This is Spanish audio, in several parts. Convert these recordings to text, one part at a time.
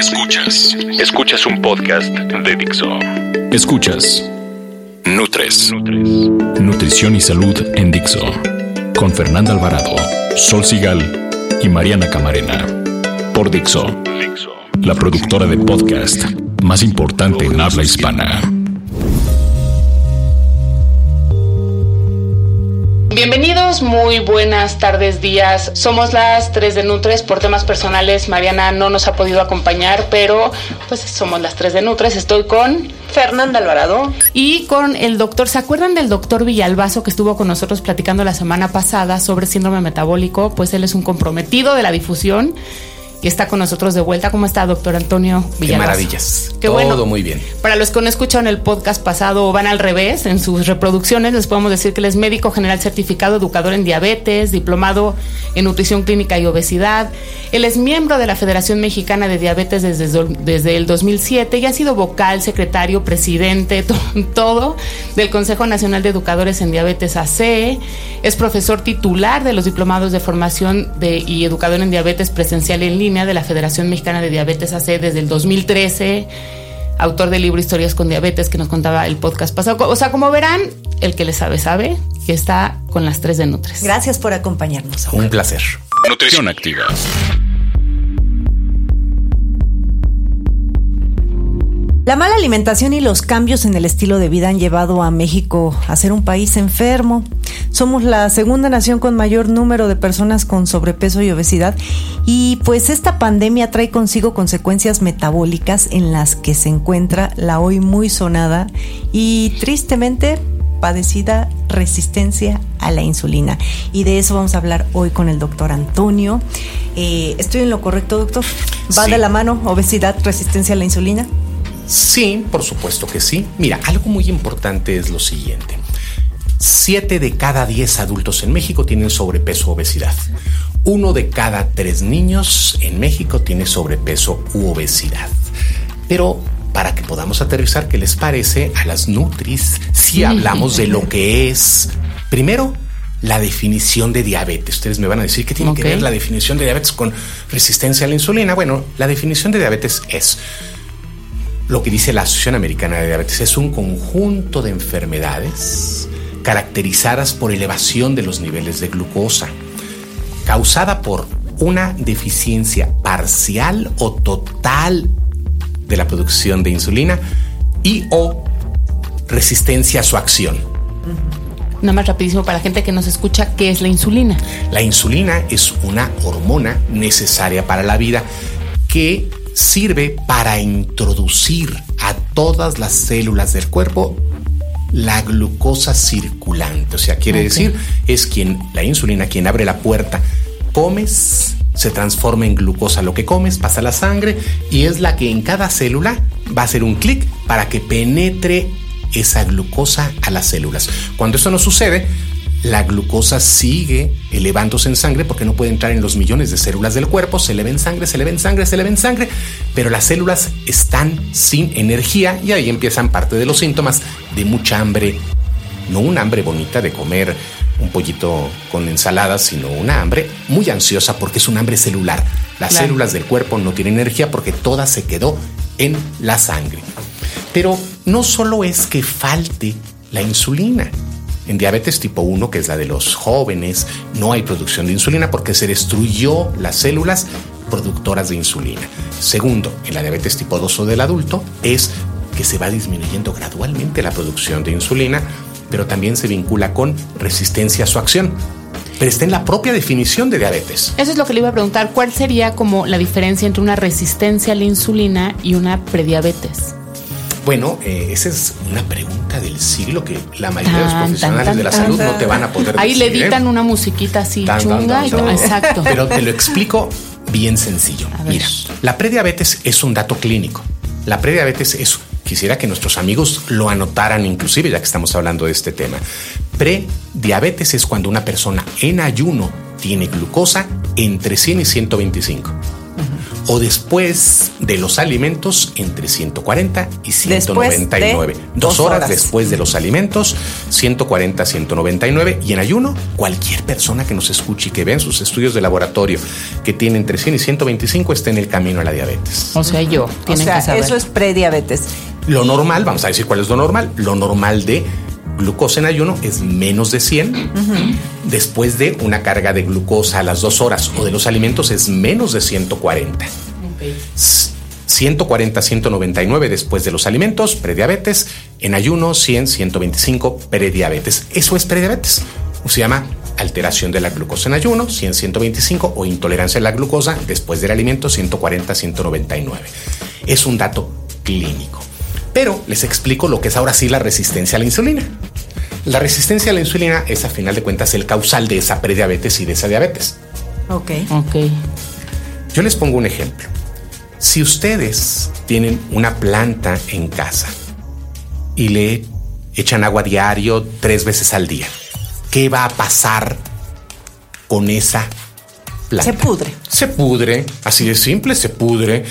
Escuchas, escuchas un podcast de Dixo. Escuchas Nutres, Nutrición y Salud en Dixo. Con Fernanda Alvarado, Sol Sigal y Mariana Camarena. Por Dixo, la productora de podcast más importante en habla hispana. Muy buenas tardes, días. Somos las 3 de Nutres. Por temas personales, Mariana no nos ha podido acompañar, pero pues somos las 3 de Nutres. Estoy con Fernanda Alvarado. Y con el doctor, ¿se acuerdan del doctor Villalbazo que estuvo con nosotros platicando la semana pasada sobre síndrome metabólico? Pues él es un comprometido de la difusión y está con nosotros de vuelta. ¿Cómo está, doctor Antonio Villalbazo? Qué maravillas. Qué Todo muy bien. Para los que no escucharon el podcast pasado o van al revés en sus reproducciones, les podemos decir que él es médico general certificado, educador en diabetes, diplomado en nutrición clínica y obesidad. Él es miembro de la Federación Mexicana de Diabetes desde, desde el 2007 y ha sido vocal, secretario, presidente, todo del Consejo Nacional de Educadores en Diabetes AC. Es profesor titular de los diplomados de formación de, y educador en diabetes presencial en línea de la Federación Mexicana de Diabetes AC desde el 2013, autor del libro Historias con Diabetes que nos contaba el podcast pasado. O sea, como verán, el que le sabe, sabe que está con las tres de Nutres. Gracias por acompañarnos. Un placer. Nutrición activa. La mala alimentación y los cambios en el estilo de vida han llevado a México a ser un país enfermo. Somos la segunda nación con mayor número de personas con sobrepeso y obesidad y pues esta pandemia trae consigo consecuencias metabólicas en las que se encuentra la hoy muy sonada y tristemente padecida resistencia a la insulina. Y de eso vamos a hablar hoy con el doctor Antonio. Eh, ¿Estoy en lo correcto, doctor? ¿Va de la mano obesidad, resistencia a la insulina? Sí, por supuesto que sí. Mira, algo muy importante es lo siguiente. Siete de cada diez adultos en México tienen sobrepeso o obesidad. Uno de cada tres niños en México tiene sobrepeso u obesidad. Pero para que podamos aterrizar, ¿qué les parece a las Nutris si hablamos de lo que es, primero, la definición de diabetes? Ustedes me van a decir que tiene que ver la definición de diabetes con resistencia a la insulina. Bueno, la definición de diabetes es lo que dice la Asociación Americana de Diabetes es un conjunto de enfermedades caracterizadas por elevación de los niveles de glucosa, causada por una deficiencia parcial o total de la producción de insulina y o resistencia a su acción. Nada más rapidísimo para la gente que nos escucha, ¿qué es la insulina? La insulina es una hormona necesaria para la vida que sirve para introducir a todas las células del cuerpo la glucosa circulante. O sea, quiere decir, es quien, la insulina, quien abre la puerta. Comes, se transforma en glucosa lo que comes, pasa a la sangre y es la que en cada célula va a hacer un clic para que penetre esa glucosa a las células. Cuando eso no sucede, la glucosa sigue elevándose en sangre porque no puede entrar en los millones de células del cuerpo, se eleva en sangre, se eleva en sangre, se eleva en sangre, pero las células están sin energía y ahí empiezan parte de los síntomas de mucha hambre, no una hambre bonita de comer un pollito con ensalada, sino una hambre muy ansiosa porque es un hambre celular. Las células del cuerpo no tienen energía porque toda se quedó en la sangre. Pero no solo es que falte la insulina, en diabetes tipo 1, que es la de los jóvenes, no hay producción de insulina porque se destruyó las células productoras de insulina. Segundo, en la diabetes tipo 2 o del adulto, es que se va disminuyendo gradualmente la producción de insulina, pero también se vincula con resistencia a su acción. Pero está en la propia definición de diabetes. Eso es lo que le iba a preguntar. ¿Cuál sería como la diferencia entre una resistencia a la insulina y una prediabetes? Bueno, eh, esa es una pregunta del siglo que la mayoría de los profesionales de la salud no te van a poder Ahí decir, le ¿eh? editan una musiquita así chunga. y-. Exacto. Pero te lo explico bien sencillo. Mira, la prediabetes es un dato clínico. La prediabetes es, quisiera que nuestros amigos lo anotaran inclusive, ya que estamos hablando de este tema. Prediabetes es cuando una persona en ayuno tiene glucosa entre 100 y 125. O después de los alimentos entre 140 y 199. de dos dos horas, horas. después de los alimentos, 140, 199. Y en ayuno, cualquier persona que nos escuche y que vea en sus estudios de laboratorio que tiene entre 100 y 125 está en el camino a la diabetes. O sea, yo. O sea, que saber. eso es prediabetes. Lo normal, vamos a decir cuál es lo normal. Lo normal de glucosa en ayuno es menos de 100. Después de una carga de glucosa a las dos horas o de los alimentos es menos de 140. 140, 199 después de los alimentos, prediabetes. En ayuno, 100, 125, prediabetes. Eso es prediabetes. Se llama alteración de la glucosa en ayuno, 100, 125, o intolerancia a la glucosa después del alimento, 140, 199. Es un dato clínico. Pero les explico lo que es ahora sí la resistencia a la insulina. La resistencia a la insulina es a final de cuentas el causal de esa prediabetes y de esa diabetes. Ok. Ok. Yo les pongo un ejemplo. Si ustedes tienen una planta en casa y le echan agua diario tres veces al día, ¿qué va a pasar con esa planta? Se pudre. Se pudre, así de simple, se pudre.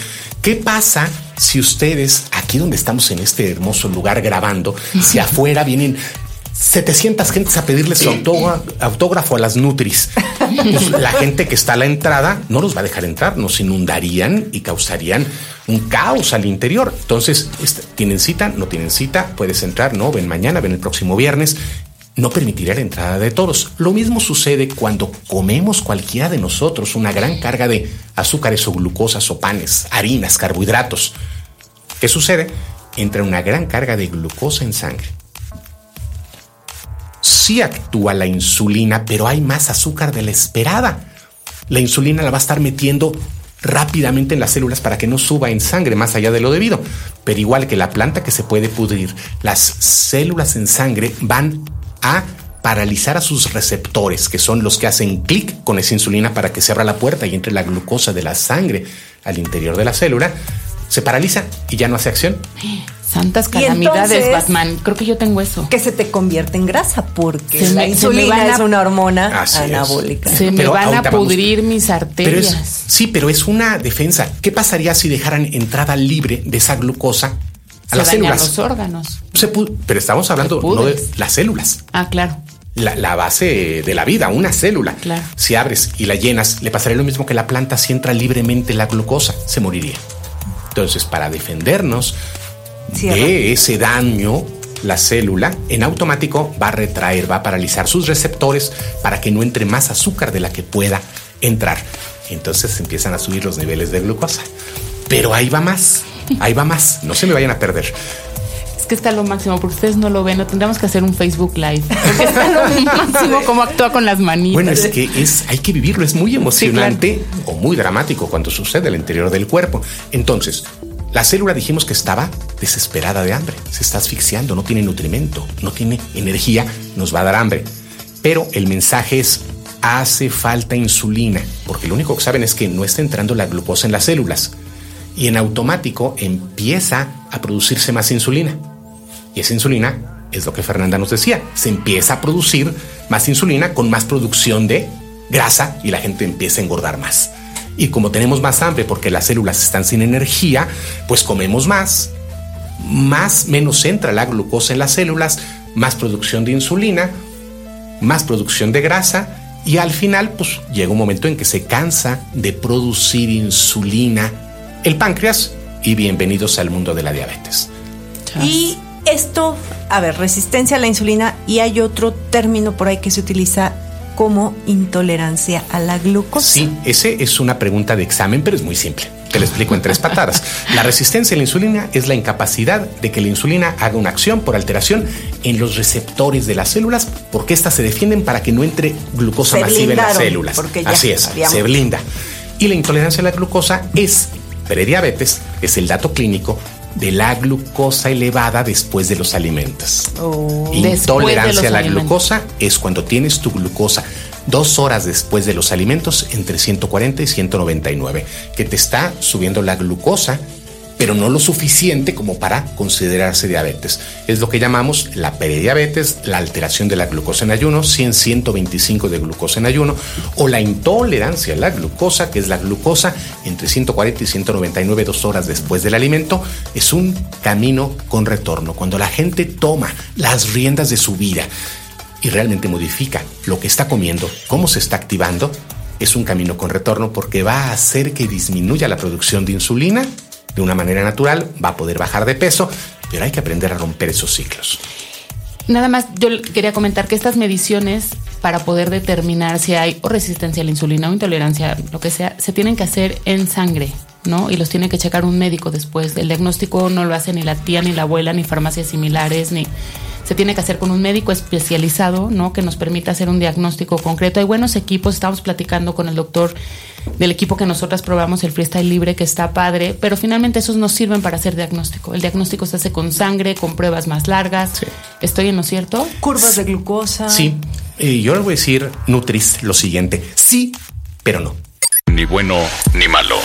¿Qué pasa si ustedes, aquí donde estamos en este hermoso lugar grabando, si afuera vienen 700 gentes a pedirle su autógra- autógrafo a las Nutris? Pues la gente que está a la entrada no los va a dejar entrar, nos inundarían y causarían un caos al interior. Entonces, ¿tienen cita? ¿No tienen cita? Puedes entrar, no, ven mañana, ven el próximo viernes no permitirá la entrada de todos. Lo mismo sucede cuando comemos cualquiera de nosotros una gran carga de azúcares o glucosas o panes, harinas, carbohidratos. ¿Qué sucede? Entra una gran carga de glucosa en sangre. Sí actúa la insulina, pero hay más azúcar de la esperada. La insulina la va a estar metiendo rápidamente en las células para que no suba en sangre más allá de lo debido. Pero igual que la planta que se puede pudrir, las células en sangre van a paralizar a sus receptores, que son los que hacen clic con esa insulina para que se abra la puerta y entre la glucosa de la sangre al interior de la célula. Se paraliza y ya no hace acción. Santas calamidades, entonces- Batman. Creo que yo tengo eso. Que se te convierte en grasa porque Se la me- se me insulina van a- es una hormona es. anabólica. Se me Pero van a vamos- pudrir mis Pero arterias. es, sí, pero es una defensa. ¿Qué pasaría si dejaran entrada libre de esa glucosa a Se las células? los órganos. Se pero estamos hablando no de las células. Ah, claro. La, la base de la vida, una célula. Claro. Si abres y la llenas, le pasaría lo mismo que la planta si entra libremente la glucosa, se moriría. Entonces, para defendernos Cierra. de ese daño, la célula en automático va a retraer, va a paralizar sus receptores para que no entre más azúcar de la que pueda entrar. Entonces empiezan a subir los niveles de glucosa. Pero ahí va más, ahí va más, no se me vayan a perder. Que está lo máximo, porque ustedes no lo ven. No tendríamos que hacer un Facebook Live. Porque está lo máximo como actúa con las manitas. Bueno, es que es, hay que vivirlo, es muy emocionante o muy dramático cuando sucede al interior del cuerpo. Entonces, la célula dijimos que estaba desesperada de hambre, se está asfixiando, no tiene nutrimento, no tiene energía, nos va a dar hambre. Pero el mensaje es, hace falta insulina, porque lo único que saben es que no está entrando la glucosa en las células. Y en automático empieza a producirse más insulina. Esa insulina es lo que Fernanda nos decía. Se empieza a producir más insulina con más producción de grasa y la gente empieza a engordar más. Y como tenemos más hambre porque las células están sin energía, pues comemos más, más menos entra la glucosa en las células, más producción de insulina, más producción de grasa y al final pues llega un momento en que se cansa de producir insulina el páncreas y bienvenidos al mundo de la diabetes. Y esto, a ver, resistencia a la insulina y hay otro término por ahí que se utiliza como intolerancia a la glucosa. Sí, ese es una pregunta de examen, pero es muy simple. Te lo explico en tres patadas. La resistencia a la insulina es la incapacidad de que la insulina haga una acción por alteración en los receptores de las células, porque éstas se defienden para que no entre glucosa Se masiva en las células. porque ya Así es, se blinda. Y la intolerancia a la glucosa es prediabetes, es el dato clínico de la glucosa elevada después de los alimentos. Oh. Intolerancia a la glucosa es cuando tienes tu glucosa dos horas después de los alimentos entre 140 y 199, que te está subiendo la glucosa pero no lo suficiente como para considerarse diabetes. Es lo que llamamos la prediabetes, la alteración de la glucosa en ayuno, 100, 125 de glucosa en ayuno, o la intolerancia a la glucosa, que es la glucosa entre 140 y 199 dos horas después del alimento. Es un camino con retorno. Cuando la gente toma las riendas de su vida y realmente modifica lo que está comiendo, cómo se está activando, es un camino con retorno porque va a hacer que disminuya la producción de insulina de una manera natural, va a poder bajar de peso, pero hay que aprender a romper esos ciclos. Nada más, yo quería comentar que estas mediciones para poder determinar si hay o resistencia a la insulina o intolerancia, lo que sea, se tienen que hacer en sangre, ¿no? Y los tiene que checar un médico después. El diagnóstico no lo hace ni la tía, ni la abuela, ni farmacias similares, ni se tiene que hacer con un médico especializado, ¿no? Que nos permita hacer un diagnóstico concreto. Hay buenos equipos, estamos platicando con el doctor del equipo que nosotras probamos, el freestyle libre, que está padre, pero finalmente esos no sirven para hacer diagnóstico. El diagnóstico se hace con sangre, con pruebas más largas. ¿Estoy en lo cierto? Curvas de glucosa. Sí. Y yo le voy a decir, Nutris, lo siguiente. Sí, pero no. Ni bueno ni malo.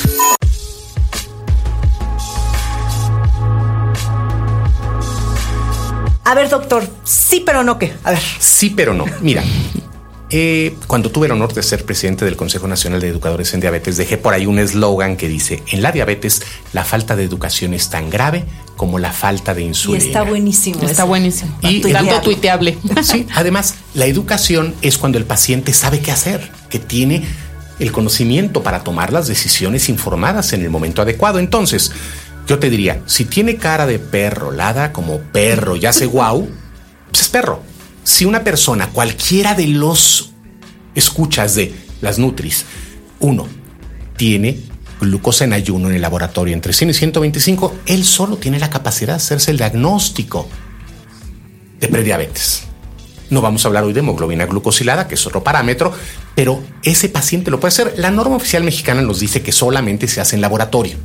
A ver, doctor, sí, pero no qué. A ver. Sí, pero no. Mira, eh, cuando tuve el honor de ser presidente del Consejo Nacional de Educadores en Diabetes, dejé por ahí un eslogan que dice, en la diabetes la falta de educación es tan grave como la falta de insulina. Y está buenísimo. Está buenísimo. Y tanto tuiteable. Sí, además, la educación es cuando el paciente sabe qué hacer, que tiene el conocimiento para tomar las decisiones informadas en el momento adecuado. Entonces, yo te diría, si tiene cara de perro, lada como perro y hace guau, pues es perro. Si una persona, cualquiera de los escuchas de las Nutris, uno, tiene glucosa en ayuno en el laboratorio entre 100 y 125, él solo tiene la capacidad de hacerse el diagnóstico de prediabetes. No vamos a hablar hoy de hemoglobina glucosilada, que es otro parámetro, pero ese paciente lo puede hacer. La norma oficial mexicana nos dice que solamente se hace en laboratorio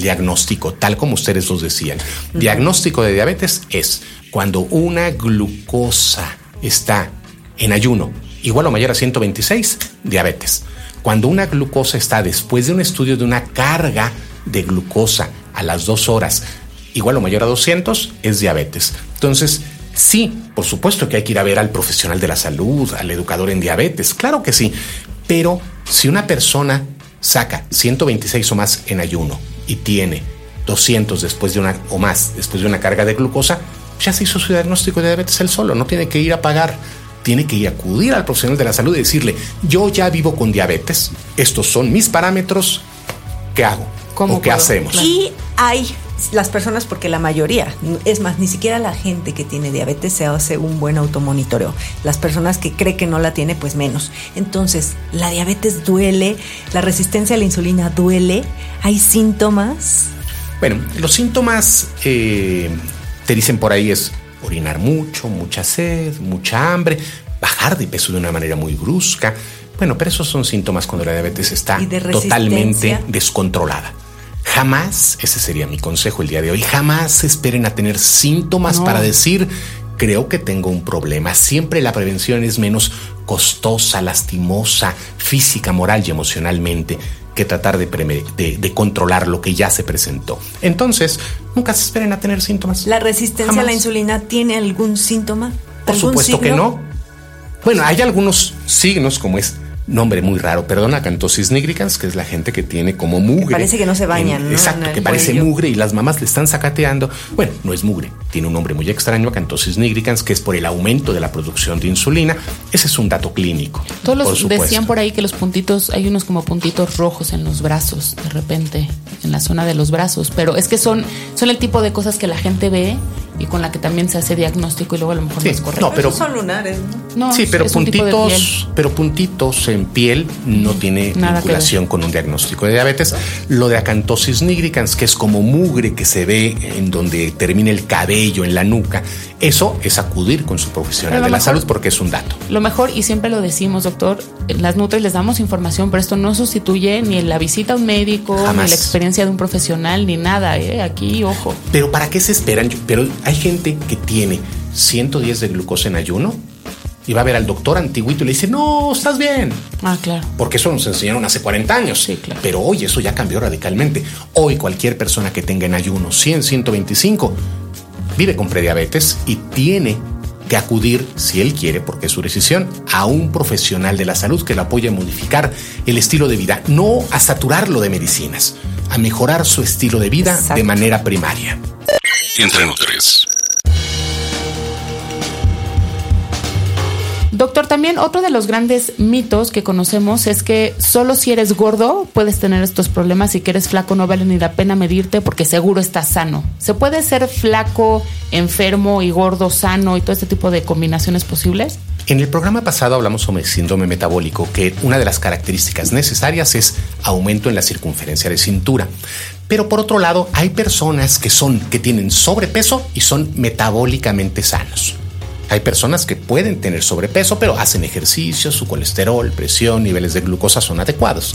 diagnóstico, tal como ustedes los decían. Diagnóstico de diabetes es cuando una glucosa está en ayuno igual o mayor a 126, diabetes. Cuando una glucosa está después de un estudio de una carga de glucosa a las dos horas igual o mayor a 200, es diabetes. Entonces, sí, por supuesto que hay que ir a ver al profesional de la salud, al educador en diabetes, claro que sí, pero si una persona saca 126 o más en ayuno y tiene 200 después de una o más después de una carga de glucosa, ya se hizo su diagnóstico de diabetes él solo, no tiene que ir a pagar, tiene que ir a acudir al profesional de la salud y decirle, yo ya vivo con diabetes, estos son mis parámetros, ¿qué hago? ¿Cómo ¿O qué hacemos? Y hay las personas, porque la mayoría, es más, ni siquiera la gente que tiene diabetes se hace un buen automonitoreo. Las personas que cree que no la tiene, pues menos. Entonces, la diabetes duele, la resistencia a la insulina duele, hay síntomas. Bueno, los síntomas eh, te dicen por ahí es orinar mucho, mucha sed, mucha hambre, bajar de peso de una manera muy brusca. Bueno, pero esos son síntomas cuando la diabetes está totalmente descontrolada. Jamás, ese sería mi consejo el día de hoy, jamás esperen a tener síntomas para decir, creo que tengo un problema. Siempre la prevención es menos costosa, lastimosa, física, moral y emocionalmente que tratar de, de, controlar lo que ya se presentó. Entonces, nunca se esperen a tener síntomas. ¿La resistencia a la insulina tiene algún síntoma? Por supuesto que no. Bueno, hay algunos signos como es nombre muy raro, perdona, cantosis nigricans, que es la gente que tiene como mugre. parece que no se bañan, ¿no? Exacto, que parece mugre y las mamás le están sacateando. Bueno, no es mugre, tiene un nombre muy extraño, cantosis nigricans, que es por el aumento de la producción de insulina. Ese es un dato clínico. Todos los decían por ahí que los puntitos, hay unos como puntitos rojos en los brazos, de repente, en la zona de los brazos, pero es que son, son el tipo de cosas que la gente ve y con la que también se hace diagnóstico y luego a lo mejor no es correcto. No, pero son lunares, ¿no? sí, pero puntitos, pero puntitos en piel no tiene vinculación con un diagnóstico de diabetes. Lo de acantosis nigricans, que es como mugre que se ve en donde termina el cabello, en la nuca, Eso es acudir con su profesional de la salud porque es un dato. Lo mejor, y siempre lo decimos, doctor, las Nutris les damos información, pero esto no sustituye ni la visita a un médico, ni la experiencia de un profesional, ni nada. ¿eh? Aquí, ojo. Pero ¿para qué se esperan? Pero hay gente que tiene 110 de glucosa en ayuno y va a ver al doctor antiguito y le dice, no, estás bien. Ah, claro. Porque eso nos enseñaron hace 40 años. Sí, claro. Pero hoy eso ya cambió radicalmente. Hoy cualquier persona que tenga en ayuno 100, 125 vive con prediabetes y tiene que acudir, si él quiere, porque es su decisión, a un profesional de la salud que lo apoye a modificar el estilo de vida, no a saturarlo de medicinas, a mejorar su estilo de vida de manera primaria. Entre Nutres. Doctor, también otro de los grandes mitos que conocemos es que solo si eres gordo puedes tener estos problemas y que eres flaco no vale ni la pena medirte porque seguro estás sano. ¿Se puede ser flaco, enfermo y gordo sano y todo este tipo de combinaciones posibles? En el programa pasado hablamos sobre síndrome metabólico, que una de las características necesarias es aumento en la circunferencia de cintura. Pero por otro lado, hay personas que son que tienen sobrepeso y son metabólicamente sanos. Hay personas que pueden tener sobrepeso, pero hacen ejercicio, su colesterol, presión, niveles de glucosa son adecuados.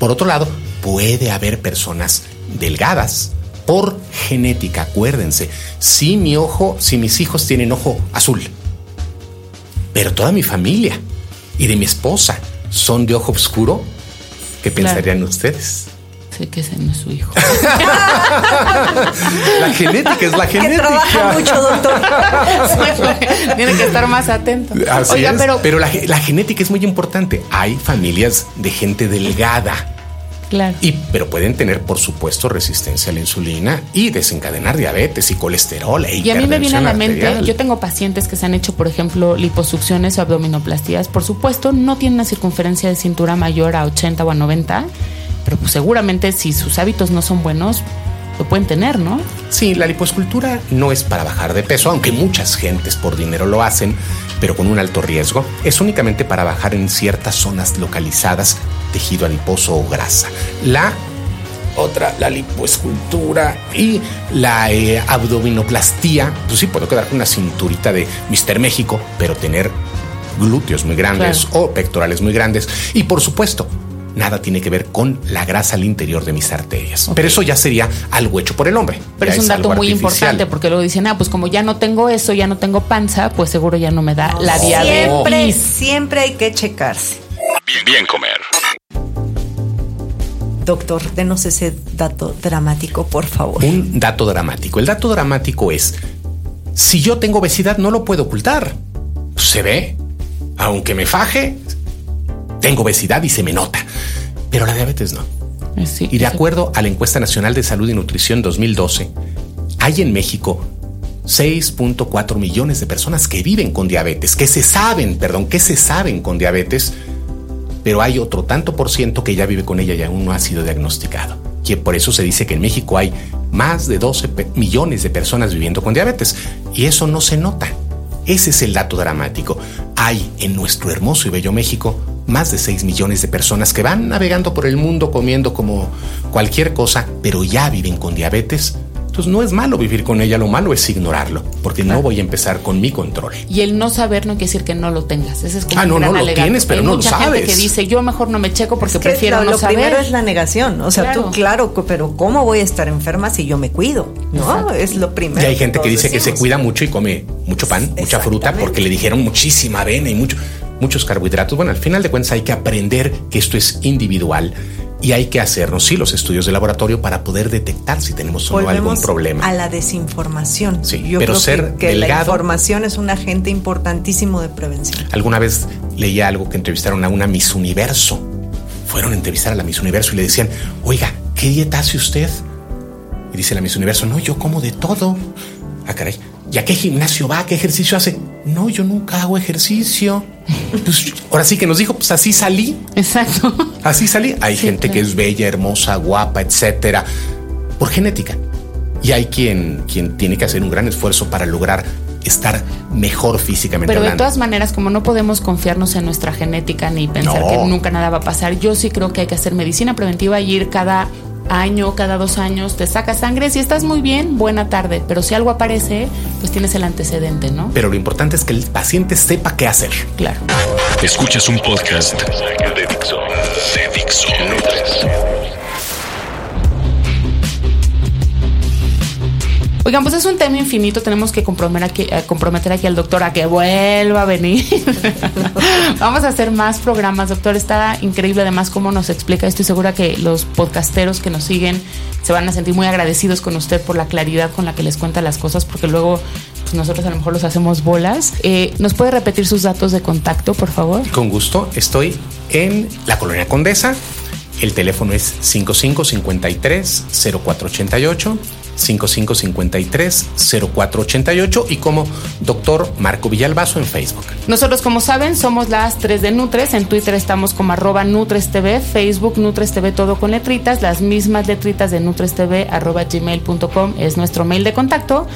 Por otro lado, puede haber personas delgadas por genética. Acuérdense, si mi ojo, si mis hijos tienen ojo azul, pero toda mi familia y de mi esposa son de ojo oscuro, ¿qué pensarían ustedes? Sé que ese no es su hijo. la genética es la genética. Que trabaja mucho, doctor. Tiene que estar más atento. Oiga, pero, pero la, la, genética es muy importante. Hay familias de gente delgada. Claro. Y, pero pueden tener, por supuesto, resistencia a la insulina y desencadenar diabetes y colesterol. E y a mí me viene a la mente, yo tengo pacientes que se han hecho, por ejemplo, liposucciones o abdominoplastías. Por supuesto, no tienen una circunferencia de cintura mayor a 80 o a 90 pero pues seguramente si sus hábitos no son buenos, lo pueden tener, ¿no? Sí, la liposcultura no es para bajar de peso, aunque muchas gentes por dinero lo hacen, pero con un alto riesgo. Es únicamente para bajar en ciertas zonas localizadas tejido adiposo o grasa. La otra, la lipoescultura y la eh, abdominoplastía, pues sí, puedo quedar con una cinturita de Mister México, pero tener glúteos muy grandes o pectorales muy grandes. Y por supuesto, nada tiene que ver con la grasa al interior de mis arterias. Pero eso ya sería algo hecho por el hombre. Pero es un dato muy importante porque luego dicen, ah, pues como ya no tengo eso, ya no tengo panza, pues seguro ya no me da la diabetes. Siempre, siempre hay que checarse. Bien, bien comer. Doctor, denos ese dato dramático, por favor. Un dato dramático. El dato dramático es, si yo tengo obesidad, no lo puedo ocultar. Se ve. Aunque me faje, tengo obesidad y se me nota, pero la diabetes no. Eh, y de acuerdo a la encuesta nacional de salud y nutrición 2012, hay en México 6.4 millones de personas que viven con diabetes, que se saben, perdón, que se saben con diabetes, pero hay otro tanto por ciento que ya vive con ella y aún no ha sido diagnosticado. Y por eso se dice que en México hay más de 12 millones de personas viviendo con diabetes y eso no se nota. Ese es el dato dramático. Hay en nuestro hermoso y bello México más de 6 millones de personas que van navegando por el mundo comiendo como cualquier cosa, pero ya viven con diabetes. Entonces no es malo vivir con ella, lo malo es ignorarlo, porque no voy a empezar con mi control. Y el no saber no quiere decir que no lo tengas. Ese es como ah, no, no lo tienes, pero no lo sabes. Gente que dice, yo mejor no me checo porque prefiero no lo saber. Lo primero es la negación. O sea, tú, claro, pero ¿cómo voy a estar enferma si yo me cuido? No, es lo primero. Y hay gente que, dice que se cuida mucho y come mucho pan, mucha fruta, porque le dijeron muchísima avena y mucho muchos carbohidratos. Bueno, al final de cuentas hay que aprender que esto es individual y hay que hacernos, sí, los estudios de laboratorio para poder detectar si tenemos o no algún problema. A la desinformación. Sí, Yo pero creo ser que, la información es un agente importantísimo de prevención. Alguna vez leía algo que entrevistaron a una Miss Universo. Fueron a entrevistar a la Miss Universo y le decían, oiga, ¿qué dieta hace usted? Y dice la Miss Universo, no, yo como de todo. Ah, caray. ¿Y a qué gimnasio va? ¿Qué ejercicio hace? No, yo nunca hago ejercicio. Pues, ahora sí que nos dijo, pues así salí. Exacto. Así salí. Hay gente que es bella, hermosa, guapa, etcétera, por genética. Y hay quien, quien tiene que hacer un gran esfuerzo para lograr estar mejor físicamente. Pero de todas maneras, como no podemos confiarnos en nuestra genética ni pensar que nunca nada va a pasar, yo sí creo que hay que hacer medicina preventiva y ir cada año, cada dos años, te saca sangre. Si estás muy bien, buena tarde. Pero si algo aparece, pues tienes el antecedente, ¿no? Pero lo importante es que el paciente sepa qué hacer. Claro. Escuchas un podcast de Dixo. De Dixo. Oigan, pues es un tema infinito. Tenemos que comprometer aquí, eh, comprometer aquí al doctor a que vuelva a venir. Vamos a hacer más programas, doctor. Está increíble además cómo nos explica. Estoy segura que los podcasteros que nos siguen se van a sentir muy agradecidos con usted por la claridad con la que les cuenta las cosas, porque luego pues nosotros a lo mejor los hacemos bolas. Eh, ¿Nos puede repetir sus datos de contacto, por favor? Con gusto. Estoy en la Colonia Condesa. El teléfono es 5553 0488 5553-0488 y como doctor Marco Villalbazo en Facebook. Nosotros, como saben, somos las 3 de Nutres. En Twitter estamos como arroba Nutres TV, Facebook Nutres TV, todo con letritas. Las mismas letritas de Nutres TV, arroba gmail.com es nuestro mail de contacto.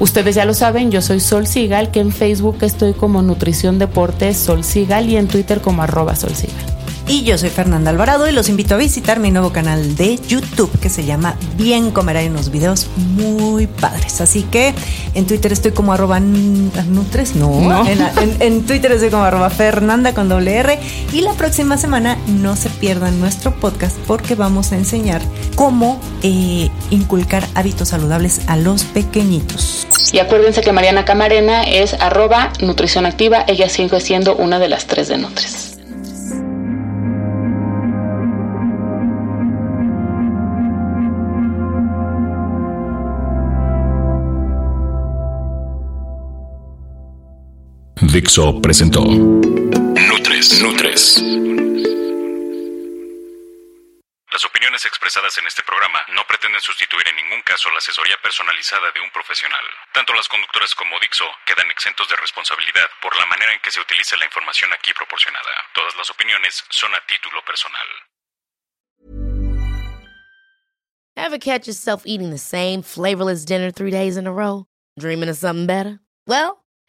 Ustedes ya lo saben, yo soy Sol Sigal, que en Facebook estoy como Nutrición Deportes Sol Sigal y en Twitter como arroba Sol Sigal. Y yo soy Fernanda Alvarado y los invito a visitar mi nuevo canal de YouTube que se llama Bien Comer. Hay unos videos muy padres. Así que en Twitter estoy como arroba nutres, no. En, Twitter estoy como arroba Fernanda con doble R. Y la próxima semana no se pierdan nuestro podcast porque vamos a enseñar cómo eh, inculcar hábitos saludables a los pequeñitos. Y acuérdense que Mariana Camarena es arroba nutrición activa. Ella sigue siendo una de las tres de Nutres. Dixo presentó Nutres. Nutres. Las opiniones expresadas en este programa no pretenden sustituir en ningún caso la asesoría personalizada de un profesional. Tanto las conductoras como Dixo quedan exentos de responsabilidad por la manera en que se utiliza la información aquí proporcionada. Todas las opiniones son a título personal. Ever catch yourself eating the same flavorless dinner three days in a row? Dreaming of something better? Well,